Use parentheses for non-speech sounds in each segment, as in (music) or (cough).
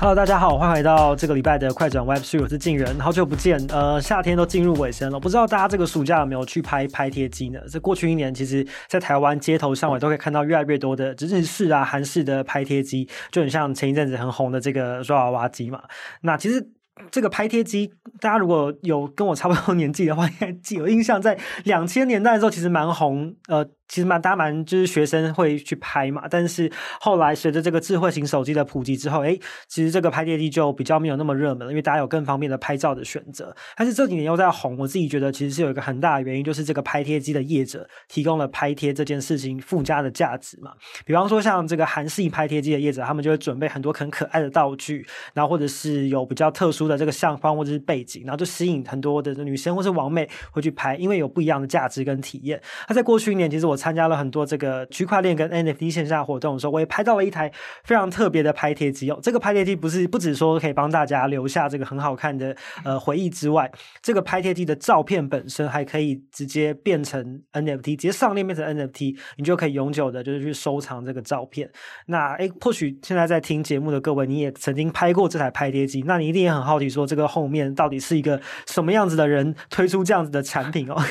Hello，大家好，欢迎回到这个礼拜的快转 Web 3，我是静人，好久不见。呃，夏天都进入尾声了，不知道大家这个暑假有没有去拍拍贴机呢？这过去一年，其实在台湾街头巷尾都可以看到越来越多的日式啊、韩式的拍贴机，就很像前一阵子很红的这个抓娃娃机嘛。那其实这个拍贴机，大家如果有跟我差不多 (laughs) 年纪的话，应该记有印象，在两千年代的时候，其实蛮红。呃。其实蛮大家蛮就是学生会去拍嘛，但是后来随着这个智慧型手机的普及之后，诶，其实这个拍贴机就比较没有那么热门了，因为大家有更方便的拍照的选择。但是这几年又在红，我自己觉得其实是有一个很大的原因，就是这个拍贴机的业者提供了拍贴这件事情附加的价值嘛。比方说像这个韩系拍贴机的业者，他们就会准备很多很可爱的道具，然后或者是有比较特殊的这个相框或者是背景，然后就吸引很多的女生或是网美会去拍，因为有不一样的价值跟体验。那在过去一年，其实我参加了很多这个区块链跟 NFT 线下活动的时候，我也拍到了一台非常特别的拍贴机哦。这个拍贴机不是不只说可以帮大家留下这个很好看的呃回忆之外，这个拍贴机的照片本身还可以直接变成 NFT，直接上链变成 NFT，你就可以永久的就是去收藏这个照片。那哎，或许现在在听节目的各位，你也曾经拍过这台拍贴机，那你一定也很好好奇说，这个后面到底是一个什么样子的人推出这样子的产品哦？(laughs)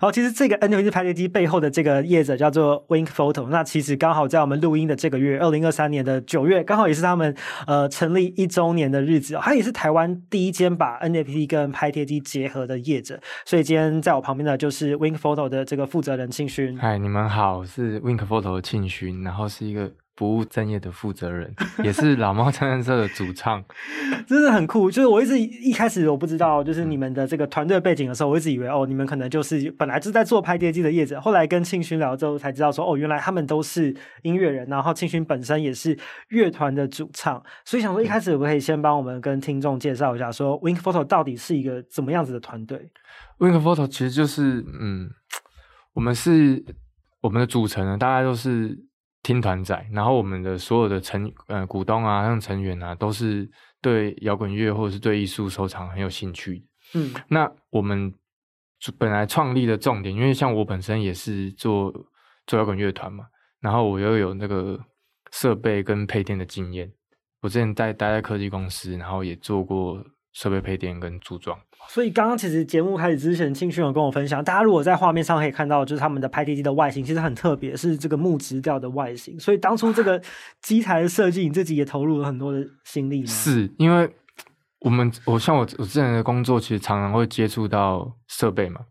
好，其实这个 NFT 拍贴机背后的这个业者叫做 Wink Photo，那其实刚好在我们录音的这个月，二零二三年的九月，刚好也是他们呃成立一周年的日子哦。它也是台湾第一间把 NFT 跟拍贴机结合的业者，所以今天在我旁边的就是 Wink Photo 的这个负责人庆勋。嗨，你们好，是 Wink Photo 的庆勋，然后是一个。不务正业的负责人，(laughs) 也是老猫侦探社的主唱，(laughs) 真的很酷。就是我一直一开始我不知道，就是你们的这个团队背景的时候，我一直以为哦，你们可能就是本来就是在做拍碟机的业者。后来跟庆勋聊之后才知道说，哦，原来他们都是音乐人，然后庆勋本身也是乐团的主唱。所以想说，一开始我可以先帮我们跟听众介绍一下，说 Wink Photo 到底是一个怎么样子的团队？Wink Photo 其实就是，嗯，(tsk) 我们是我们的组成呢，大概都是。听团仔，然后我们的所有的成呃股东啊，像成员啊，都是对摇滚乐或者是对艺术收藏很有兴趣。嗯，那我们本来创立的重点，因为像我本身也是做做摇滚乐团嘛，然后我又有那个设备跟配电的经验，我之前在待在科技公司，然后也做过。设备配电跟组装，所以刚刚其实节目开始之前，庆勋有跟我分享，大家如果在画面上可以看到，就是他们的拍地机的外形其实很特别，是这个木质调的外形。所以当初这个 (laughs) 机台的设计，你自己也投入了很多的心力吗？是因为我们，我像我我之前的工作，其实常常会接触到设备嘛。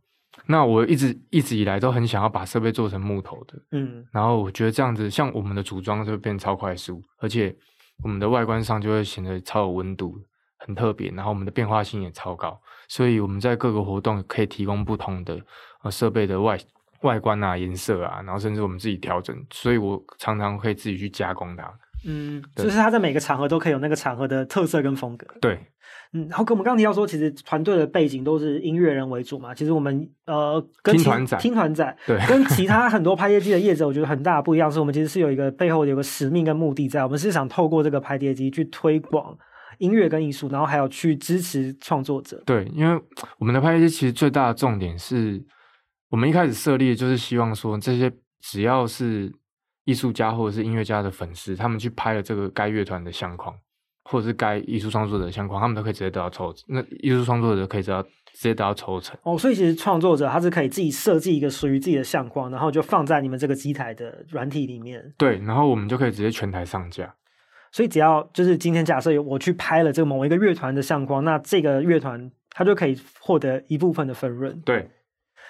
那我一直一直以来都很想要把设备做成木头的，嗯，然后我觉得这样子，像我们的组装就会变超快速，而且我们的外观上就会显得超有温度。很特别，然后我们的变化性也超高，所以我们在各个活动可以提供不同的呃设备的外外观啊、颜色啊，然后甚至我们自己调整，所以我常常可以自己去加工它。嗯，就是它在每个场合都可以有那个场合的特色跟风格。对，嗯，然后跟我们刚刚提到说，其实团队的背景都是音乐人为主嘛，其实我们呃跟听团仔，听团仔，对，跟其 (laughs) 他很多拍碟机的业者，我觉得很大的不一样，是我们其实是有一个背后有个使命跟目的在，我们是想透过这个拍碟机去推广。音乐跟艺术，然后还有去支持创作者。对，因为我们的拍贴机其实最大的重点是，我们一开始设立就是希望说，这些只要是艺术家或者是音乐家的粉丝，他们去拍了这个该乐团的相框，或者是该艺术创作者的相框，他们都可以直接得到抽。那艺术创作者可以得到直接得到抽成。哦，所以其实创作者他是可以自己设计一个属于自己的相框，然后就放在你们这个机台的软体里面。对，然后我们就可以直接全台上架。所以只要就是今天假设有我去拍了这个某一个乐团的相框，那这个乐团它就可以获得一部分的分润。对，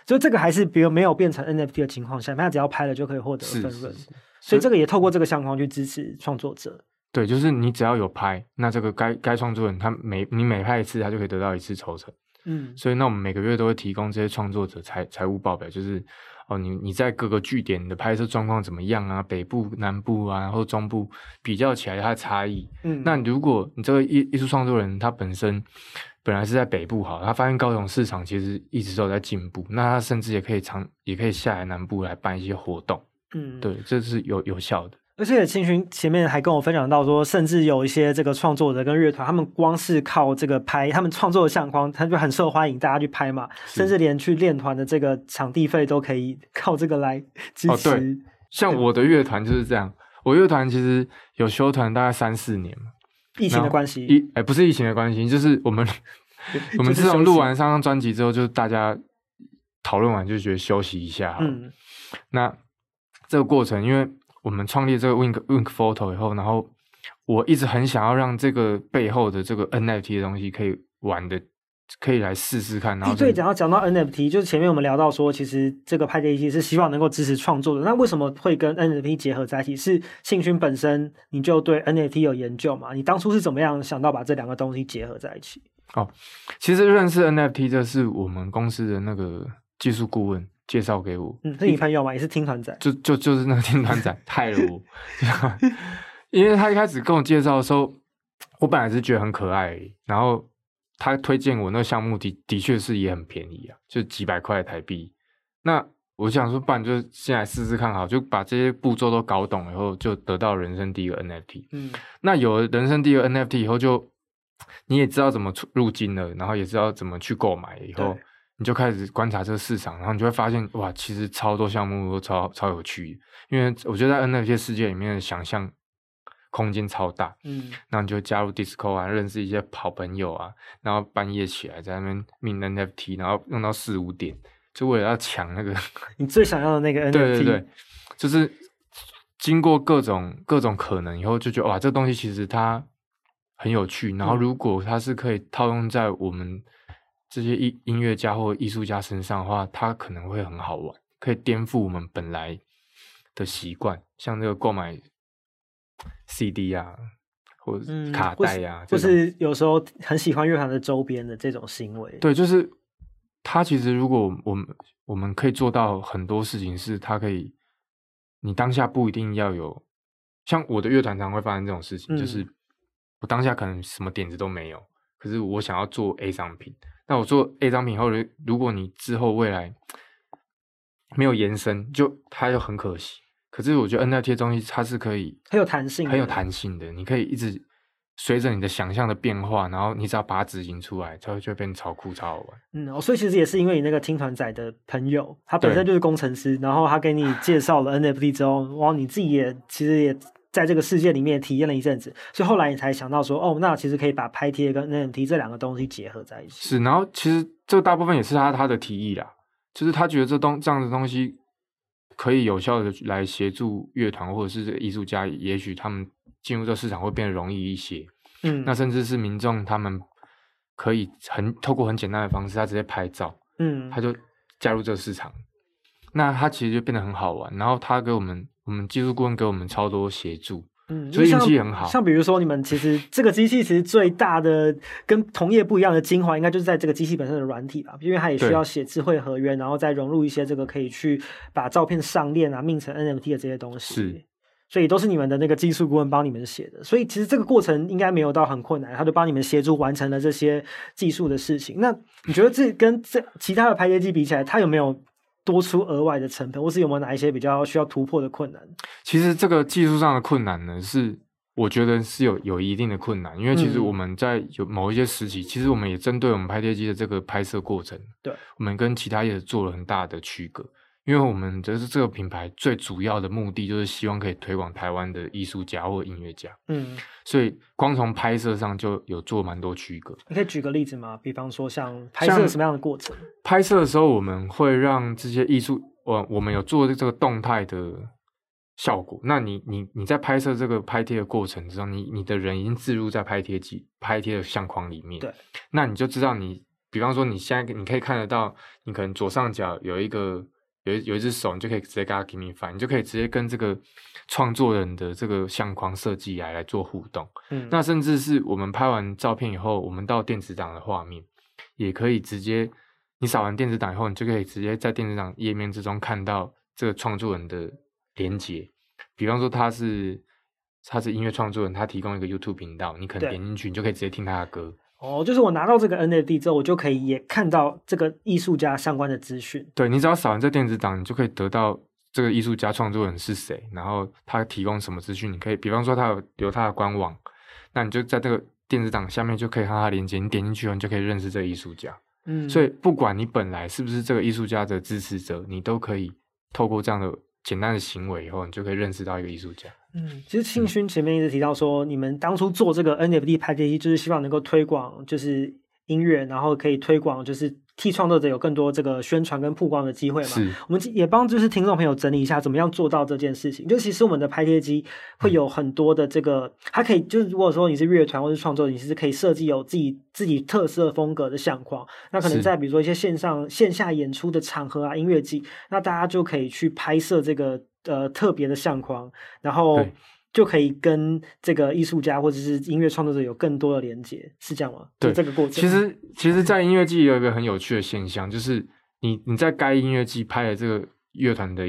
所以这个还是比如没有变成 NFT 的情况下，他只要拍了就可以获得分润。所以这个也透过这个相框去支持创作者。对，就是你只要有拍，那这个该该创作人他每你每拍一次，他就可以得到一次抽成。嗯，所以那我们每个月都会提供这些创作者财财务报表，就是。哦，你你在各个据点的拍摄状况怎么样啊？北部、南部啊，然后中部比较起来它的差异。嗯，那如果你这个艺艺术创作人他本身本来是在北部好，他发现高雄市场其实一直都有在进步，那他甚至也可以长也可以下来南部来办一些活动。嗯，对，这是有有效的。而且青勋前面还跟我分享到说，甚至有一些这个创作者跟乐团，他们光是靠这个拍他们创作的相框，他就很受欢迎，大家去拍嘛，甚至连去练团的这个场地费都可以靠这个来支持。哦，对，像我的乐团就是这样，我乐团其实有休团大概三四年嘛，疫情的关系，疫哎、欸、不是疫情的关系，就是我们 (laughs) 我们自从录完三张专辑之后，就大家讨论完就觉得休息一下。嗯，那这个过程，因为我们创立这个 Wink Wink Photo 以后，然后我一直很想要让这个背后的这个 NFT 的东西可以玩的。可以来试试看，然后对，讲到讲到 NFT，就是前面我们聊到说，其实这个拍贴机是希望能够支持创作的。那为什么会跟 NFT 结合在一起？是信勋本身你就对 NFT 有研究嘛？你当初是怎么样想到把这两个东西结合在一起？哦，其实认识 NFT 这是我们公司的那个技术顾问介绍给我。嗯，是你朋友吗？也是听团仔？就就就是那个听团仔 (laughs) 害了我，(laughs) 因为他一开始跟我介绍的时候，我本来是觉得很可爱，然后。他推荐我那个项目的的确是也很便宜啊，就几百块台币。那我想说，不然就先来试试看好，就把这些步骤都搞懂以后，就得到人生第一个 NFT。嗯，那有了人生第一个 NFT 以后，就你也知道怎么入金了，然后也知道怎么去购买，以后你就开始观察这个市场，然后你就会发现，哇，其实超多项目都超超有趣。因为我觉得在 NFT 世界里面的想象。空间超大，嗯，那你就加入 Discord 啊，认识一些好朋友啊，然后半夜起来在那边 mint NFT，然后用到四五点，就为了要抢那个你最想要的那个 (laughs) NFT。对对对，就是经过各种各种可能以后，就觉得哇，这个东西其实它很有趣。然后如果它是可以套用在我们这些音音乐家或艺术家身上的话，它可能会很好玩，可以颠覆我们本来的习惯，像这个购买。CD 啊，或者卡带啊，就、嗯、是有时候很喜欢乐团的周边的这种行为。对，就是他其实如果我们我们可以做到很多事情，是他可以，你当下不一定要有，像我的乐团常会发生这种事情，嗯、就是我当下可能什么点子都没有，可是我想要做 A 商品，那我做 A 商品后，如果你之后未来没有延伸，就它就很可惜。可是我觉得 NFT 东西它是可以很有弹性，很有弹性的。你可以一直随着你的想象的变化，然后你只要把它执行出来，它就会变超酷、超好玩。嗯，哦，所以其实也是因为你那个听团仔的朋友，他本身就是工程师，然后他给你介绍了 NFT 之后，哇，你自己也其实也在这个世界里面体验了一阵子，所以后来你才想到说，哦，那其实可以把拍贴跟 NFT 这两个东西结合在一起。是，然后其实这个大部分也是他他的提议啦，就是他觉得这东这样的东西。可以有效的来协助乐团或者是这个艺术家，也许他们进入这个市场会变得容易一些。嗯，那甚至是民众，他们可以很透过很简单的方式，他直接拍照，嗯，他就加入这个市场。那他其实就变得很好玩。然后他给我们，我们技术顾问给我们超多协助。嗯，所以运气很好。像比如说，你们其实 (laughs) 这个机器其实最大的跟同业不一样的精华，应该就是在这个机器本身的软体吧，因为它也需要写智慧合约，然后再融入一些这个可以去把照片上链啊、命成 NFT 的这些东西。是，所以都是你们的那个技术顾问帮你们写的。所以其实这个过程应该没有到很困难，他就帮你们协助完成了这些技术的事情。那你觉得这跟这其他的拍贴机比起来，它有没有？多出额外的成本，或是有没有哪一些比较需要突破的困难？其实这个技术上的困难呢，是我觉得是有有一定的困难，因为其实我们在有某一些时期，嗯、其实我们也针对我们拍贴机的这个拍摄过程，对，我们跟其他业者做了很大的区隔。因为我们就是这个品牌最主要的目的，就是希望可以推广台湾的艺术家或音乐家。嗯，所以光从拍摄上就有做蛮多区隔。你可以举个例子吗？比方说，像拍摄什么样的过程？拍摄的时候，我们会让这些艺术，我我们有做这个动态的效果。那你你你在拍摄这个拍贴的过程之中，你你的人已经置入在拍贴机拍贴的相框里面。对，那你就知道你，比方说你现在你可以看得到，你可能左上角有一个。有一有一只手，你就可以直接给他 give me five，你就可以直接跟这个创作人的这个相框设计来来做互动。嗯，那甚至是我们拍完照片以后，我们到电子档的画面，也可以直接你扫完电子档以后，你就可以直接在电子档页面之中看到这个创作人的连接。比方说他是他是音乐创作人，他提供一个 YouTube 频道，你可能点进去，你就可以直接听他的歌。哦，就是我拿到这个 NFT 之后，我就可以也看到这个艺术家相关的资讯。对，你只要扫完这电子档，你就可以得到这个艺术家创作人是谁，然后他提供什么资讯。你可以，比方说他有有他的官网，那你就在这个电子档下面就可以看他连接，你点进去后，你就可以认识这个艺术家。嗯，所以不管你本来是不是这个艺术家的支持者，你都可以透过这样的简单的行为以后，你就可以认识到一个艺术家。嗯，其实庆勋前面一直提到说，嗯、你们当初做这个 NFT 拍贴机，就是希望能够推广，就是音乐，然后可以推广，就是。替创作者有更多这个宣传跟曝光的机会嘛？是，我们也帮就是听众朋友整理一下，怎么样做到这件事情。就其实我们的拍贴机会有很多的这个，它可以就是如果说你是乐团或是创作者，你其实可以设计有自己自己特色风格的相框。那可能在比如说一些线上线下演出的场合啊，音乐季，那大家就可以去拍摄这个呃特别的相框，然后。就可以跟这个艺术家或者是音乐创作者有更多的连接，是这样吗？对，这个过程。其实，其实，在音乐季有一个很有趣的现象，就是你你在该音乐季拍的这个乐团的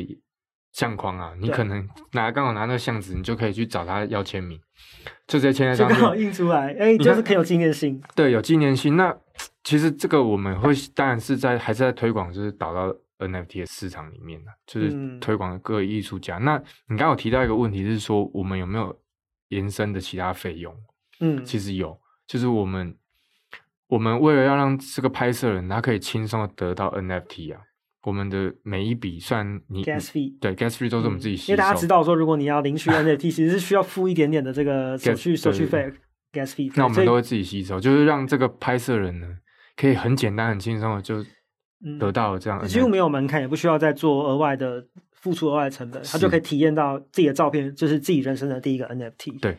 相框啊，你可能拿刚好拿那个相纸，你就可以去找他要签名，就直接签在上面，就刚好印出来，哎，就是很有纪念性。对，有纪念性。那其实这个我们会当然是在还是在推广，就是导到。NFT 的市场里面呢，就是推广各个艺术家。嗯、那你刚刚有提到一个问题，是说我们有没有延伸的其他费用？嗯，其实有，就是我们我们为了要让这个拍摄人他可以轻松的得到 NFT 啊，我们的每一笔算你 gas fee，对 gas fee 都是我们自己吸收、嗯。因为大家知道说，如果你要领取 (laughs) NFT，其实是需要付一点点的这个手续手续费 gas fee。那我们都会自己吸收，就是让这个拍摄人呢，可以很简单很轻松的就。得到这样，几乎没有门槛，也不需要再做额外的付出额外的成本，他就可以体验到自己的照片，就是自己人生的第一个 NFT。对，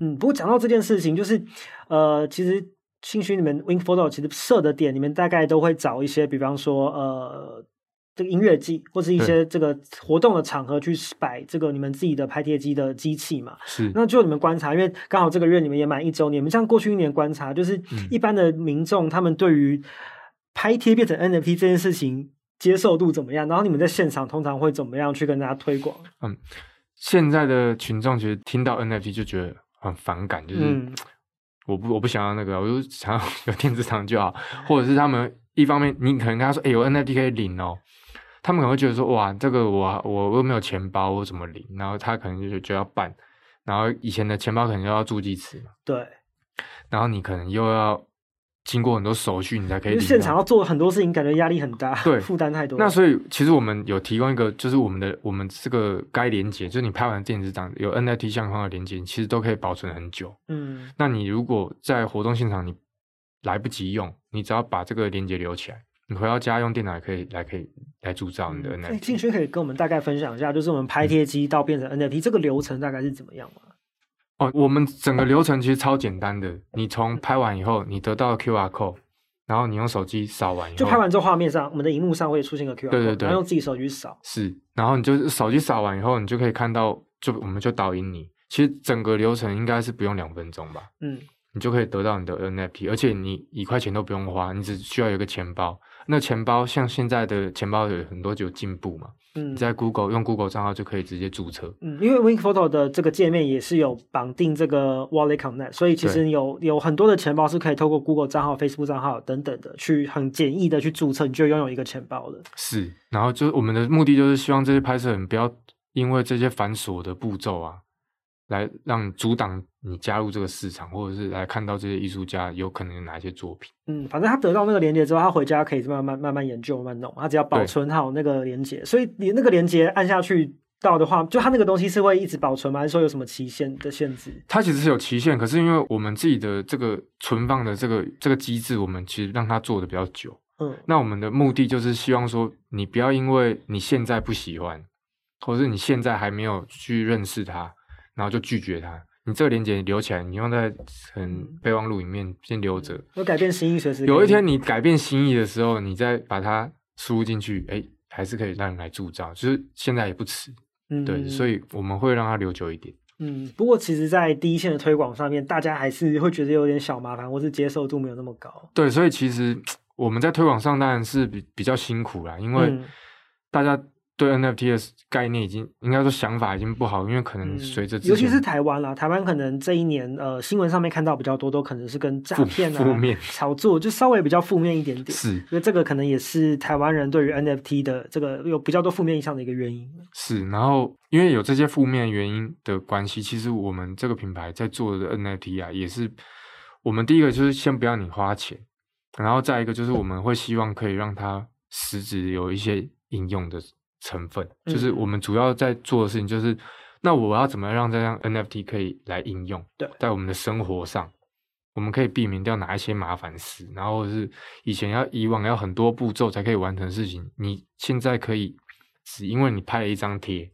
嗯，不过讲到这件事情，就是呃，其实兴许你们 Wink Photo 其实设的点，你们大概都会找一些，比方说呃，这个音乐季或是一些这个活动的场合去摆这个你们自己的拍贴机的机器嘛。是，那就你们观察，因为刚好这个月你们也满一周年，你们像过去一年观察，就是一般的民众他们对于拍贴变成 NFT 这件事情接受度怎么样？然后你们在现场通常会怎么样去跟大家推广？嗯，现在的群众其实听到 NFT 就觉得很反感，就是、嗯、我不我不想要那个，我就想要有电子厂就好，或者是他们一方面你可能跟他说，哎、欸，有 NFT 可以领哦，他们可能会觉得说，哇，这个我我又没有钱包，我怎么领？然后他可能就就要办，然后以前的钱包可能又要助记词嘛，对，然后你可能又要。经过很多手续，你才可以。现场要做很多事情，感觉压力很大，对，负担太多。那所以，其实我们有提供一个，就是我们的我们这个该连接，就是你拍完电子档有 NFT 相框的连接，其实都可以保存很久。嗯，那你如果在活动现场你来不及用，你只要把这个连接留起来，你回到家用电脑也可以来可以来铸造你的 NFT。嗯，静轩可以跟我们大概分享一下，就是我们拍贴机到变成 NFT，嗯，这个流程大概是怎么样吗？哦，我们整个流程其实超简单的，你从拍完以后，你得到 QR code。然后你用手机扫完以后，就拍完之后，画面上我们的荧幕上会出现个 QR code，对对对，然后用自己手机扫。是，然后你就手机扫完以后，你就可以看到，就我们就导引你。其实整个流程应该是不用两分钟吧？嗯，你就可以得到你的 NFT，而且你一块钱都不用花，你只需要有一个钱包。那钱包像现在的钱包有很多就有进步嘛。嗯，你在 Google 用 Google 账号就可以直接注册。嗯，因为 Wink Photo 的这个界面也是有绑定这个 Wallet Connect，所以其实有有很多的钱包是可以透过 Google 账号、Facebook 账号等等的去很简易的去注册，你就拥有一个钱包了。是，然后就是我们的目的就是希望这些拍摄人不要因为这些繁琐的步骤啊。来让阻挡你加入这个市场，或者是来看到这些艺术家有可能有哪些作品。嗯，反正他得到那个连接之后，他回家可以慢慢慢慢研究、慢慢弄。他只要保存好那个连接，所以你那个连接按下去到的话，就他那个东西是会一直保存吗？还是说有什么期限的限制？它其实是有期限，可是因为我们自己的这个存放的这个这个机制，我们其实让它做的比较久。嗯，那我们的目的就是希望说，你不要因为你现在不喜欢，或者是你现在还没有去认识它。然后就拒绝他，你这个链接留起来，你用在很备忘录里面先留着。我改变心意随时。有一天你改变心意的时候，你再把它输入进去，哎，还是可以让人来铸造，就是现在也不迟。嗯，对，所以我们会让它留久一点。嗯，不过其实，在第一线的推广上面，大家还是会觉得有点小麻烦，或是接受度没有那么高。对，所以其实我们在推广上当然是比比较辛苦啦，因为大家。对 NFT 的概念已经应该说想法已经不好，因为可能随着、嗯、尤其是台湾啦，台湾可能这一年呃新闻上面看到比较多，都可能是跟诈骗啊、负面炒作，就稍微比较负面一点点。是，所以这个可能也是台湾人对于 NFT 的这个有比较多负面印象的一个原因。是，然后因为有这些负面原因的关系，其实我们这个品牌在做的 NFT 啊，也是我们第一个就是先不要你花钱，然后再一个就是我们会希望可以让它实质有一些应用的。成分就是我们主要在做的事情，就是那我要怎么让这样 NFT 可以来应用？对，在我们的生活上，我们可以避免掉哪一些麻烦事？然后是以前要以往要很多步骤才可以完成的事情，你现在可以只因为你拍了一张贴，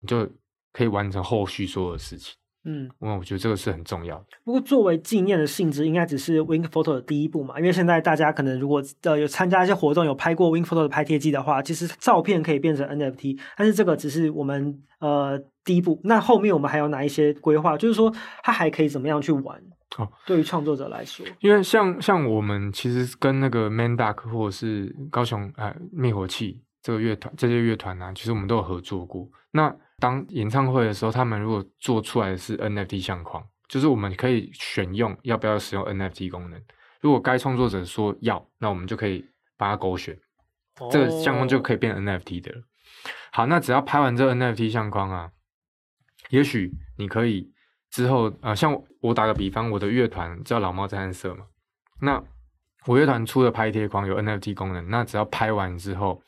你就可以完成后续所有的事情。嗯，我我觉得这个是很重要的。不过作为纪念的性质，应该只是 Wink Photo 的第一步嘛。因为现在大家可能如果呃有参加一些活动，有拍过 Wink Photo 的拍贴机的话，其实照片可以变成 NFT。但是这个只是我们呃第一步。那后面我们还有哪一些规划？就是说它还可以怎么样去玩？哦，对于创作者来说，因为像像我们其实跟那个 Mandark 或者是高雄呃灭火器这个乐团这些乐团啊，其实我们都有合作过。那当演唱会的时候，他们如果做出来的是 NFT 相框，就是我们可以选用要不要使用 NFT 功能。如果该创作者说要，那我们就可以把它勾选，这个相框就可以变 NFT 的了。好，那只要拍完这个 NFT 相框啊，也许你可以之后呃，像我打个比方，我的乐团叫老猫侦探社嘛，那我乐团出的拍贴框有 NFT 功能，那只要拍完之后。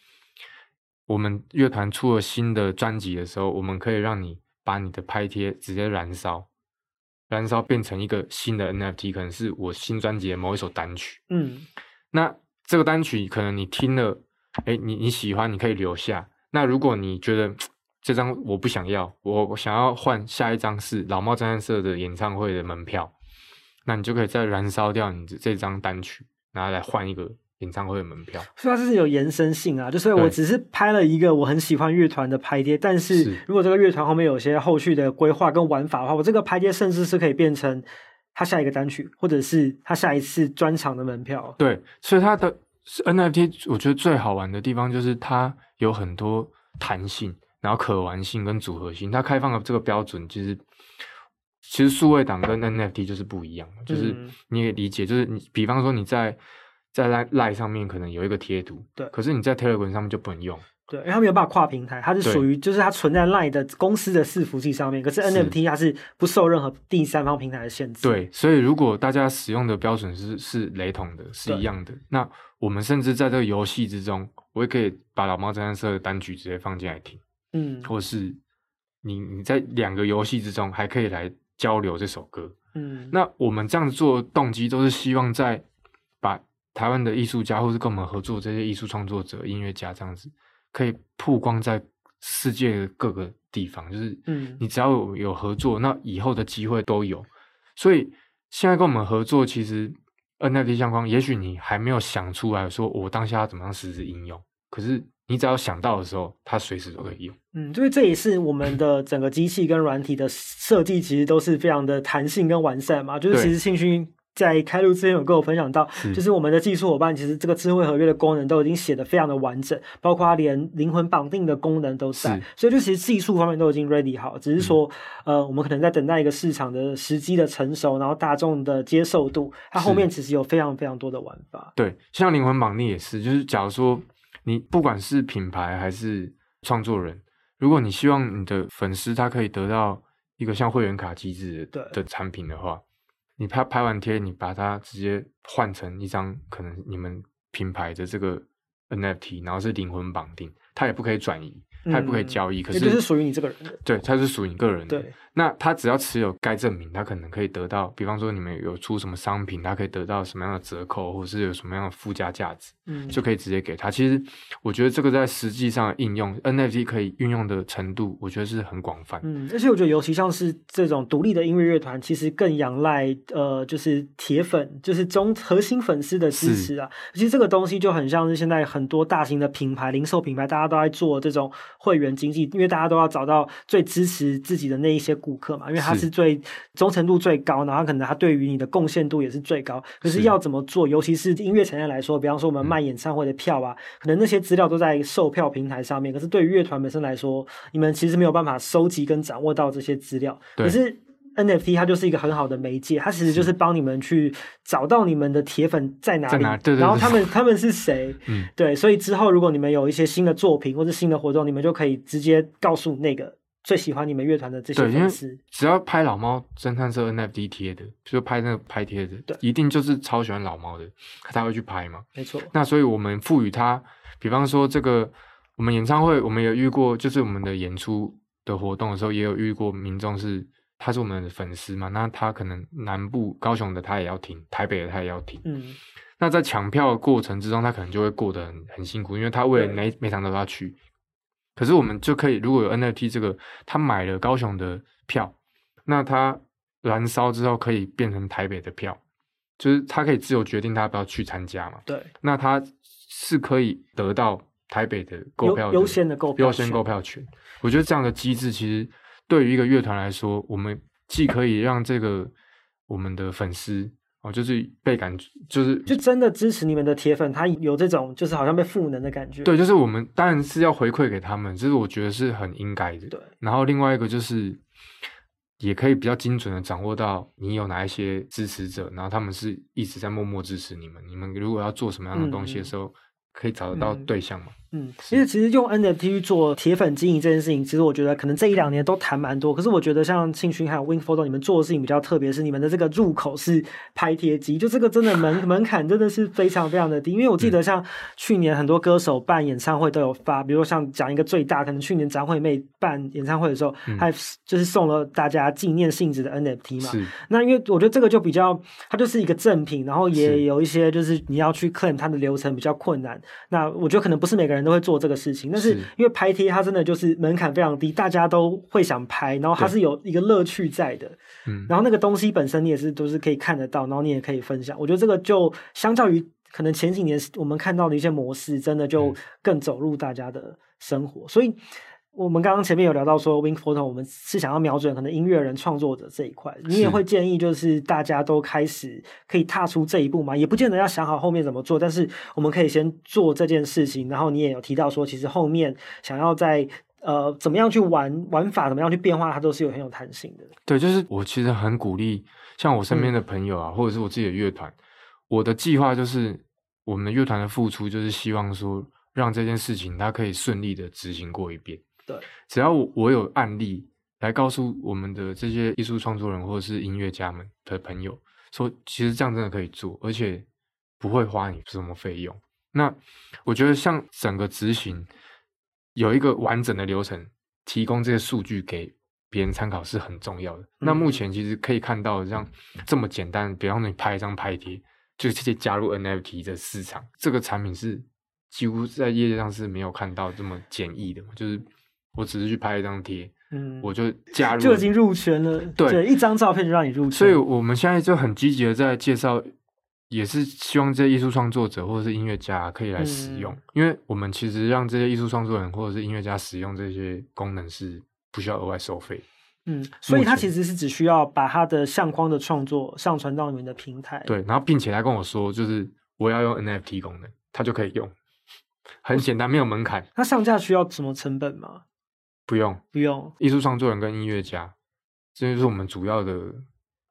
我们乐团出了新的专辑的时候，我们可以让你把你的拍贴直接燃烧，燃烧变成一个新的 NFT，可能是我新专辑的某一首单曲。嗯，那这个单曲可能你听了，哎，你你喜欢，你可以留下。那如果你觉得这张我不想要，我我想要换下一张是老猫侦探社的演唱会的门票，那你就可以再燃烧掉你的这张单曲，拿来换一个。演唱会的门票，所以它是有延伸性啊。就是我只是拍了一个我很喜欢乐团的拍贴，但是如果这个乐团后面有些后续的规划跟玩法的话，我这个拍贴甚至是可以变成他下一个单曲，或者是他下一次专场的门票。对，所以它的 NFT 我觉得最好玩的地方就是它有很多弹性，然后可玩性跟组合性。它开放的这个标准，其实其实数位档跟 NFT 就是不一样，就是你也理解，就是你比方说你在。在 Line 上面可能有一个贴图，对，可是你在 Telegram 上面就不能用，对，因为它没有办法跨平台，它是属于就是它存在 Line 的公司的伺服器上面，可是 NFT 它是不受任何第三方平台的限制，对，所以如果大家使用的标准是是雷同的，是一样的，那我们甚至在这个游戏之中，我也可以把老猫侦探社的单曲直接放进来听，嗯，或是你你在两个游戏之中还可以来交流这首歌，嗯，那我们这样做的动机都是希望在把。台湾的艺术家，或是跟我们合作这些艺术创作者、音乐家，这样子可以曝光在世界的各个地方。就是，嗯，你只要有有合作，那以后的机会都有。所以现在跟我们合作，其实 NFT 相框，也许你还没有想出来说，我当下要怎么样实质应用。可是你只要想到的时候，它随时都可以用。嗯，所以这也是我们的整个机器跟软体的设计，其实都是非常的弹性跟完善嘛。就是其实信勋。在开录之前有跟我分享到，就是我们的技术伙伴其实这个智慧合约的功能都已经写的非常的完整，包括连灵魂绑定的功能都在，所以就其实技术方面都已经 ready 好，只是说、嗯、呃我们可能在等待一个市场的时机的成熟，然后大众的接受度，它后面其实有非常非常多的玩法。对，像灵魂绑定也是，就是假如说你不管是品牌还是创作人，如果你希望你的粉丝他可以得到一个像会员卡机制的的产品的话。你拍拍完贴，你把它直接换成一张可能你们品牌的这个 NFT，然后是灵魂绑定，它也不可以转移。它也不可以交易，嗯、可是就是属于你这个人的。对，它是属于你个人的。对，那他只要持有该证明，他可能可以得到，比方说你们有出什么商品，他可以得到什么样的折扣，或者是有什么样的附加价值，嗯，就可以直接给他。其实我觉得这个在实际上的应用，NFT 可以运用的程度，我觉得是很广泛。嗯，而且我觉得尤其像是这种独立的音乐乐团，其实更仰赖呃，就是铁粉，就是中核心粉丝的支持啊。其实这个东西就很像是现在很多大型的品牌、零售品牌，大家都在做这种。会员经济，因为大家都要找到最支持自己的那一些顾客嘛，因为他是最忠诚度最高，然后可能他对于你的贡献度也是最高。可是要怎么做？尤其是音乐产业来说，比方说我们卖演唱会的票啊，嗯、可能那些资料都在售票平台上面。可是对于乐团本身来说，你们其实没有办法收集跟掌握到这些资料。可是。NFT 它就是一个很好的媒介，它其实就是帮你们去找到你们的铁粉在哪里，哪对对对，然后他们 (laughs) 他们是谁，嗯，对，所以之后如果你们有一些新的作品或者新的活动，你们就可以直接告诉那个最喜欢你们乐团的这些粉丝，只要拍老猫侦探社 NFT 贴的，就拍那个拍贴的，对，一定就是超喜欢老猫的，他才会去拍嘛，没错。那所以我们赋予他，比方说这个我们演唱会，我们有遇过，就是我们的演出。的活动的时候，也有遇过民众是他是我们的粉丝嘛，那他可能南部高雄的他也要听，台北的他也要听，嗯，那在抢票的过程之中，他可能就会过得很很辛苦，因为他为了每每场都要去。可是我们就可以，如果有 NFT 这个，他买了高雄的票，那他燃烧之后可以变成台北的票，就是他可以自由决定他要不要去参加嘛。对，那他是可以得到台北的购票优先的购票优先购票权。我觉得这样的机制其实对于一个乐团来说，我们既可以让这个我们的粉丝。哦，就是被感，就是就真的支持你们的铁粉，他有这种就是好像被赋能的感觉。对，就是我们当然是要回馈给他们，这是我觉得是很应该的。对，然后另外一个就是，也可以比较精准的掌握到你有哪一些支持者，然后他们是一直在默默支持你们。你们如果要做什么样的东西的时候，嗯、可以找得到对象吗？嗯嗯，其实其实用 NFT 去做铁粉经营这件事情，其实我觉得可能这一两年都谈蛮多。可是我觉得像庆勋还有 Wink Photo 你们做的事情比较特别，是你们的这个入口是拍贴机，就这个真的门 (laughs) 门槛真的是非常非常的低。因为我记得像去年很多歌手办演唱会都有发，比如说像讲一个最大，可能去年张惠妹办演唱会的时候，还就是送了大家纪念性质的 NFT 嘛。那因为我觉得这个就比较，它就是一个赠品，然后也有一些就是你要去 claim 它的流程比较困难。那我觉得可能不是每个人都会做这个事情。但是因为拍贴，它真的就是门槛非常低，大家都会想拍，然后它是有一个乐趣在的。嗯，然后那个东西本身你也是都是可以看得到，然后你也可以分享。我觉得这个就相较于可能前几年我们看到的一些模式，真的就更走入大家的生活，所以。我们刚刚前面有聊到说，Wink Photo，我们是想要瞄准可能音乐人创作者这一块。你也会建议，就是大家都开始可以踏出这一步嘛？也不见得要想好后面怎么做，但是我们可以先做这件事情。然后你也有提到说，其实后面想要在呃怎么样去玩玩法，怎么样去变化，它都是有很有弹性的。对，就是我其实很鼓励，像我身边的朋友啊，嗯、或者是我自己的乐团，我的计划就是我们乐团的付出，就是希望说让这件事情它可以顺利的执行过一遍。对，只要我我有案例来告诉我们的这些艺术创作人或者是音乐家们的朋友，说其实这样真的可以做，而且不会花你什么费用。那我觉得像整个执行有一个完整的流程，提供这些数据给别人参考是很重要的。嗯、那目前其实可以看到，像这么简单，比方说你拍一张拍贴，就直接加入 NFT 的市场，这个产品是几乎在业界上是没有看到这么简易的，就是。我只是去拍一张贴，嗯，我就加入，就已经入圈了。对，对，一张照片就让你入圈。所以我们现在就很积极的在介绍，也是希望这些艺术创作者或者是音乐家可以来使用，嗯，因为我们其实让这些艺术创作人或者是音乐家使用这些功能是不需要额外收费。嗯，所以他其实是只需要把他的相框的创作上传到你们的平台。对，然后并且他跟我说，就是我要用 NFT 功能，他就可以用，很简单，没有门槛。那上架需要什么成本吗？不用，不用。艺术创作人跟音乐家，这就是我们主要的，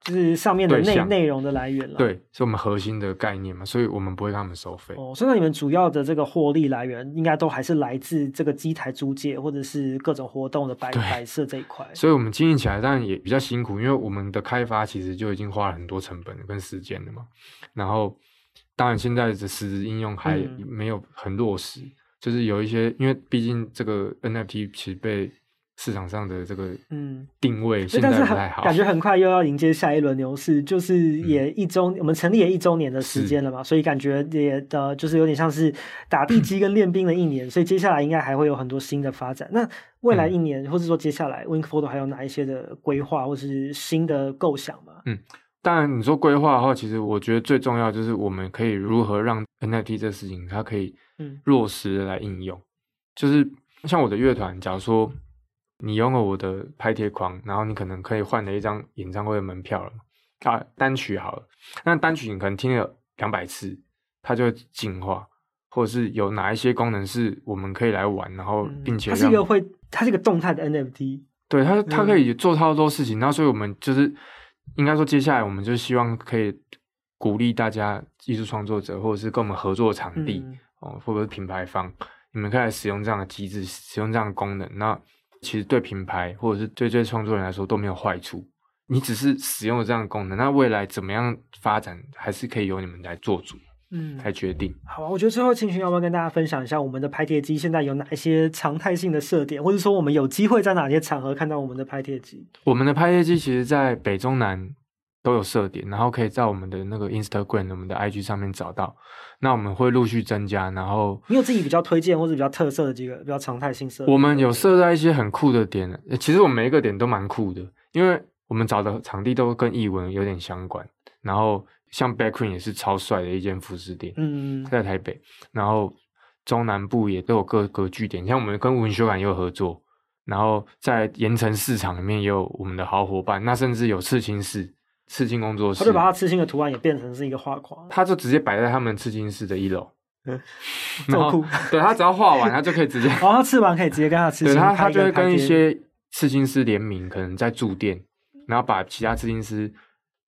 就是上面的内内容的来源了。对，是我们核心的概念嘛，所以我们不会跟他们收费。哦，所以那你们主要的这个获利来源，应该都还是来自这个机台租借或者是各种活动的摆摆设这一块。所以，我们经营起来当然也比较辛苦，因为我们的开发其实就已经花了很多成本跟时间了嘛。然后，当然现在的实质应用还没有很落实。嗯就是有一些，因为毕竟这个 NFT 其实被市场上的这个嗯定位现在不太好，感觉很快又要迎接下一轮牛市，就是也一周、嗯、我们成立也一周年的时间了嘛，所以感觉也呃就是有点像是打地基跟练兵的一年，所以接下来应该还会有很多新的发展。那未来一年，嗯、或者说接下来 Wink Photo 还有哪一些的规划或是新的构想吗？嗯，当然你说规划的话，其实我觉得最重要就是我们可以如何让 NFT 这事情它可以。落实的来应用，就是像我的乐团，假如说你拥有我的拍贴框，然后你可能可以换了一张演唱会的门票了啊，单曲好了，那单曲你可能听了两百次，它就会进化，或者是有哪一些功能是我们可以来玩，然后并且、嗯、它是一个会，它是一个动态的 NFT，对它，它可以做超多事情，然后所以我们就是应该说，接下来我们就希望可以鼓励大家艺术创作者，或者是跟我们合作的场地。嗯哦，或者是品牌方，你们可以来使用这样的机制，使用这样的功能。那其实对品牌或者是对这些创作人来说都没有坏处。你只是使用了这样的功能，那未来怎么样发展，还是可以由你们来做主。嗯，才决定。好，我觉得最后庆群要不要跟大家分享一下我们的拍贴机现在有哪一些常态性的设点，或者说我们有机会在哪些场合看到我们的拍贴机？我们的拍贴机其实，在北中南都有设点，然后可以在我们的那个 Instagram、我们的 IG 上面找到。那我们会陆续增加，然后你有自己比较推荐或者比较特色的几个比较常态性设点？我们有设在一些很酷的点，其实我们每一个点都蛮酷的，因为我们找的场地都跟艺文有点相关，然后。像 Back Queen 也是超帅的一间服饰店，嗯，在台北，然后中南部也都有各个据点，像我们跟文学馆也有合作，然后在盐城市场里面也有我们的好伙伴，那甚至有刺青室、刺青工作室，他就把他刺青的图案也变成是一个画框，他就直接摆在他们刺青室的一楼，嗯，(laughs) 这么酷，(laughs) 对，他只要画完，他就可以直接，然后他刺完可以直接跟他刺他他就会跟一些刺青师联名，可能在驻店，然后把其他刺青师。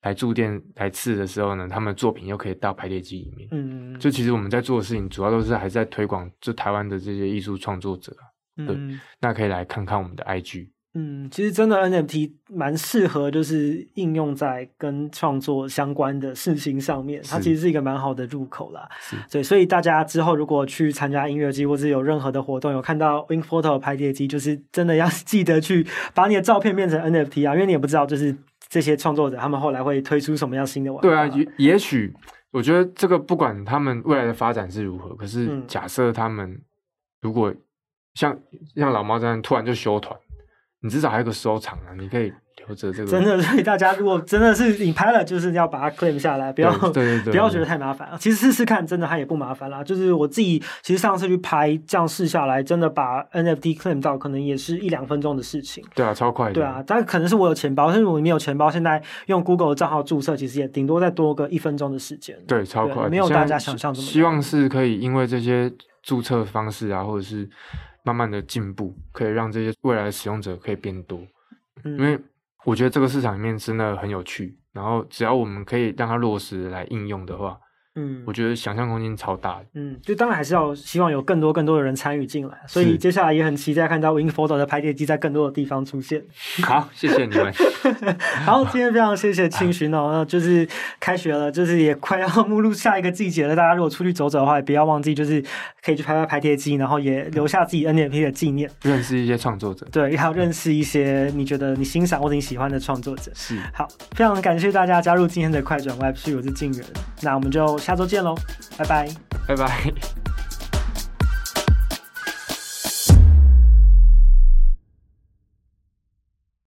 来驻店来刺的时候呢，他们的作品又可以到排列机里面。嗯，就其实我们在做的事情，主要都是还是在推广，就台湾的这些艺术创作者。嗯，对，那可以来看看我们的 IG。嗯，其实真的 NFT 蛮适合，就是应用在跟创作相关的事情上面。它其实是一个蛮好的入口啦。是，对，所以大家之后如果去参加音乐季，或者有任何的活动，有看到 Wing Photo 拍贴机，就是真的要 (laughs) 记得去把你的照片变成 NFT 啊，因为你也不知道就是。这些创作者他们后来会推出什么样新的玩法？对啊，也也许我觉得这个不管他们未来的发展是如何，可是假设他们如果像像老猫这样突然就休团，你至少还有个收藏啊，你可以。或者这个真的，所以大家如果真的是你拍了，就是要把它 claim 下来，不要对对对，不要觉得太麻烦。其实试试看，真的它也不麻烦啦。就是我自己，其实上次去拍，这样试下来，真的把 NFT claim 到，可能也是一两分钟的事情。对啊，超快的。对啊，但可能是我有钱包，但是如果你没有钱包，现在用 Google 的账号注册，其实也顶多再多个一分钟的时间。对，超快，没有大家想象这么。希望是可以因为这些注册方式啊，或者是慢慢的进步，可以让这些未来的使用者可以变多，嗯、因为。我觉得这个市场里面真的很有趣，然后只要我们可以让它落实来应用的话。嗯，我觉得想象空间超大的。嗯，就当然还是要希望有更多更多的人参与进来，所以接下来也很期待看到 Wink Photo 的拍贴机在更多的地方出现。(laughs) 好，谢谢你们。好，今天非常谢谢庆寻 (laughs) 哦，就是开学了，就是也快要步入下一个季节了。大家如果出去走走的话，也不要忘记就是可以去拍拍拍贴机，然后也留下自己 NFT 的纪念，认识一些创作者。对，还有认识一些你觉得你欣赏或者你喜欢的创作者。是。好，非常感谢大家加入今天的快转 Web3，我是静远，那我们就。下周见喽，拜拜，拜拜。